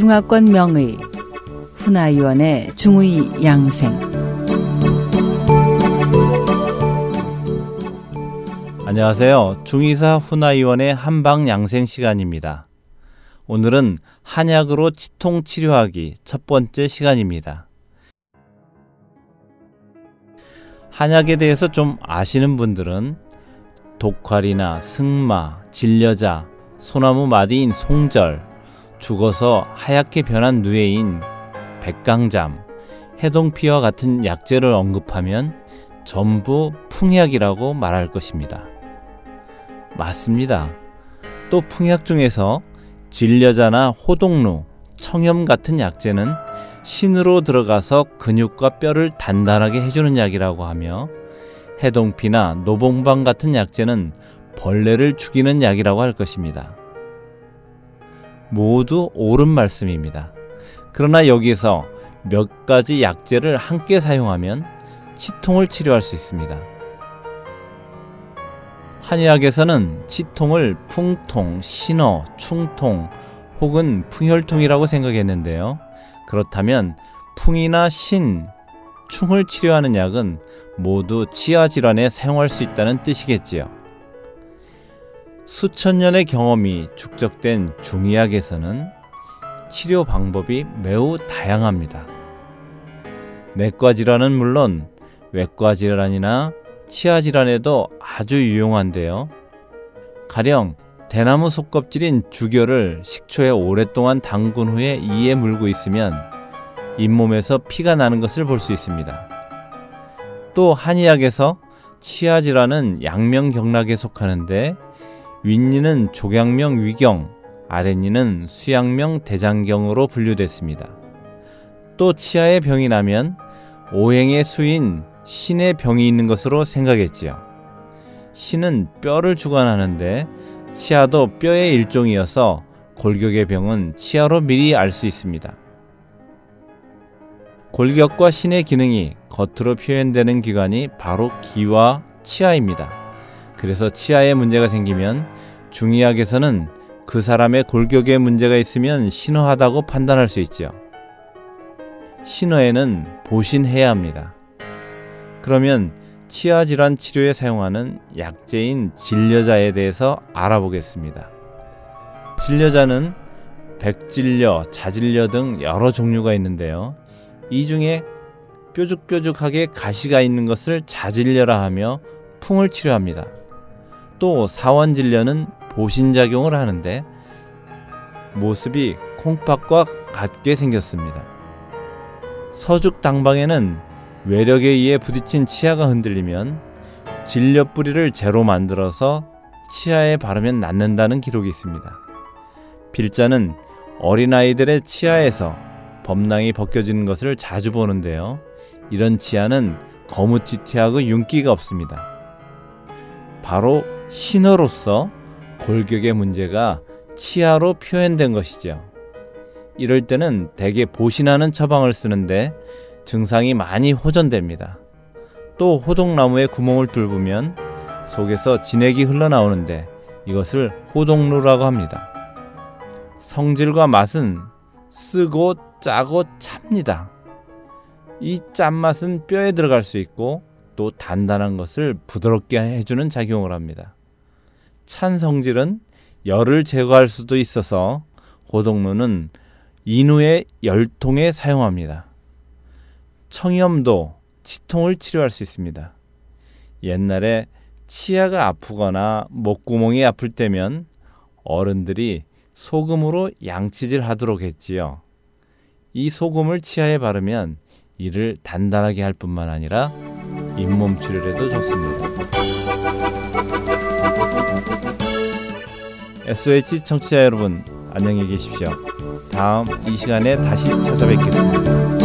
중화권 명의 훈아위원의 중의 양생 안녕하세요. 중의사 훈아위원의 한방 양생 시간입니다. 오늘은 한약으로 치통 치료하기 첫 번째 시간입니다. 한약에 대해서 좀 아시는 분들은 독활이나 승마, 진려자, 소나무 마디인 송절, 죽어서 하얗게 변한 누에인 백강잠, 해동피와 같은 약재를 언급하면 전부 풍약이라고 말할 것입니다. 맞습니다. 또 풍약 중에서 진려자나 호동루, 청염 같은 약재는 신으로 들어가서 근육과 뼈를 단단하게 해주는 약이라고 하며 해동피나 노봉방 같은 약재는 벌레를 죽이는 약이라고 할 것입니다. 모두 옳은 말씀입니다. 그러나 여기서 몇 가지 약재를 함께 사용하면 치통을 치료할 수 있습니다. 한의학에서는 치통을 풍통, 신어, 충통 혹은 풍혈통이라고 생각했는데요. 그렇다면 풍이나 신, 충을 치료하는 약은 모두 치아 질환에 사용할 수 있다는 뜻이겠지요. 수천 년의 경험이 축적된 중의학에서는 치료 방법이 매우 다양합니다. 내과 질환은 물론 외과 질환이나 치아 질환에도 아주 유용한데요. 가령 대나무 속껍질인 주결을 식초에 오랫동안 담근 후에 이에 물고 있으면 잇몸에서 피가 나는 것을 볼 수 있습니다. 또 한의학에서 치아 질환은 양명 경락에 속하는데 윗니는 조경명 위경, 아랫니는 수양명 대장경으로 분류됐습니다. 또 치아에 병이 나면 오행의 수인 신의 병이 있는 것으로 생각했지요. 신은 뼈를 주관하는데 치아도 뼈의 일종이어서 골격의 병은 치아로 미리 알 수 있습니다. 골격과 신의 기능이 겉으로 표현되는 기관이 바로 기와 치아입니다. 그래서 치아에 문제가 생기면 중의학에서는 그 사람의 골격에 문제가 있으면 신어하다고 판단할 수 있지요. 신어에는 보신해야 합니다. 그러면 치아 질환 치료에 사용하는 약재인 진려자에 대해서 알아보겠습니다. 진려자는 백진려, 자진려 등 여러 종류가 있는데요. 이 중에 뾰족뾰족하게 가시가 있는 것을 자진려라 하며 풍을 치료합니다. 또 사원 진려는 보신작용을 하는데 모습이 콩팥과 같게 생겼습니다. 서죽 당방에는 외력에 의해 부딪힌 치아가 흔들리면 진려 뿌리를 재로 만들어서 치아에 바르면 낫는다는 기록이 있습니다. 필자는 어린아이들의 치아에서 범낭이 벗겨지는 것을 자주 보는데요. 이런 치아는 거무튀튀하고 윤기가 없습니다. 바로 신어로서 골격의 문제가 치아로 표현된 것이죠. 이럴 때는 대개 보신하는 처방을 쓰는데 증상이 많이 호전됩니다. 또 호동나무에 구멍을 뚫으면 속에서 진액이 흘러나오는데 이것을 호동루라고 합니다. 성질과 맛은 쓰고 짜고 찹니다. 이 짠맛은 뼈에 들어갈 수 있고 또 단단한 것을 부드럽게 해주는 작용을 합니다. 찬 성질은 열을 제거할 수도 있어서 호동루는 인후의 열통에 사용합니다. 청염도 치통을 치료할 수 있습니다. 옛날에 치아가 아프거나 목구멍이 아플 때면 어른들이 소금으로 양치질 하도록 했지요. 이 소금을 치아에 바르면 이를 단단하게 할 뿐만 아니라 잇몸 출혈에도 좋습니다. SOH 청취자 여러분 안녕히 계십시오. 다음 이 시간에 다시 찾아뵙겠습니다.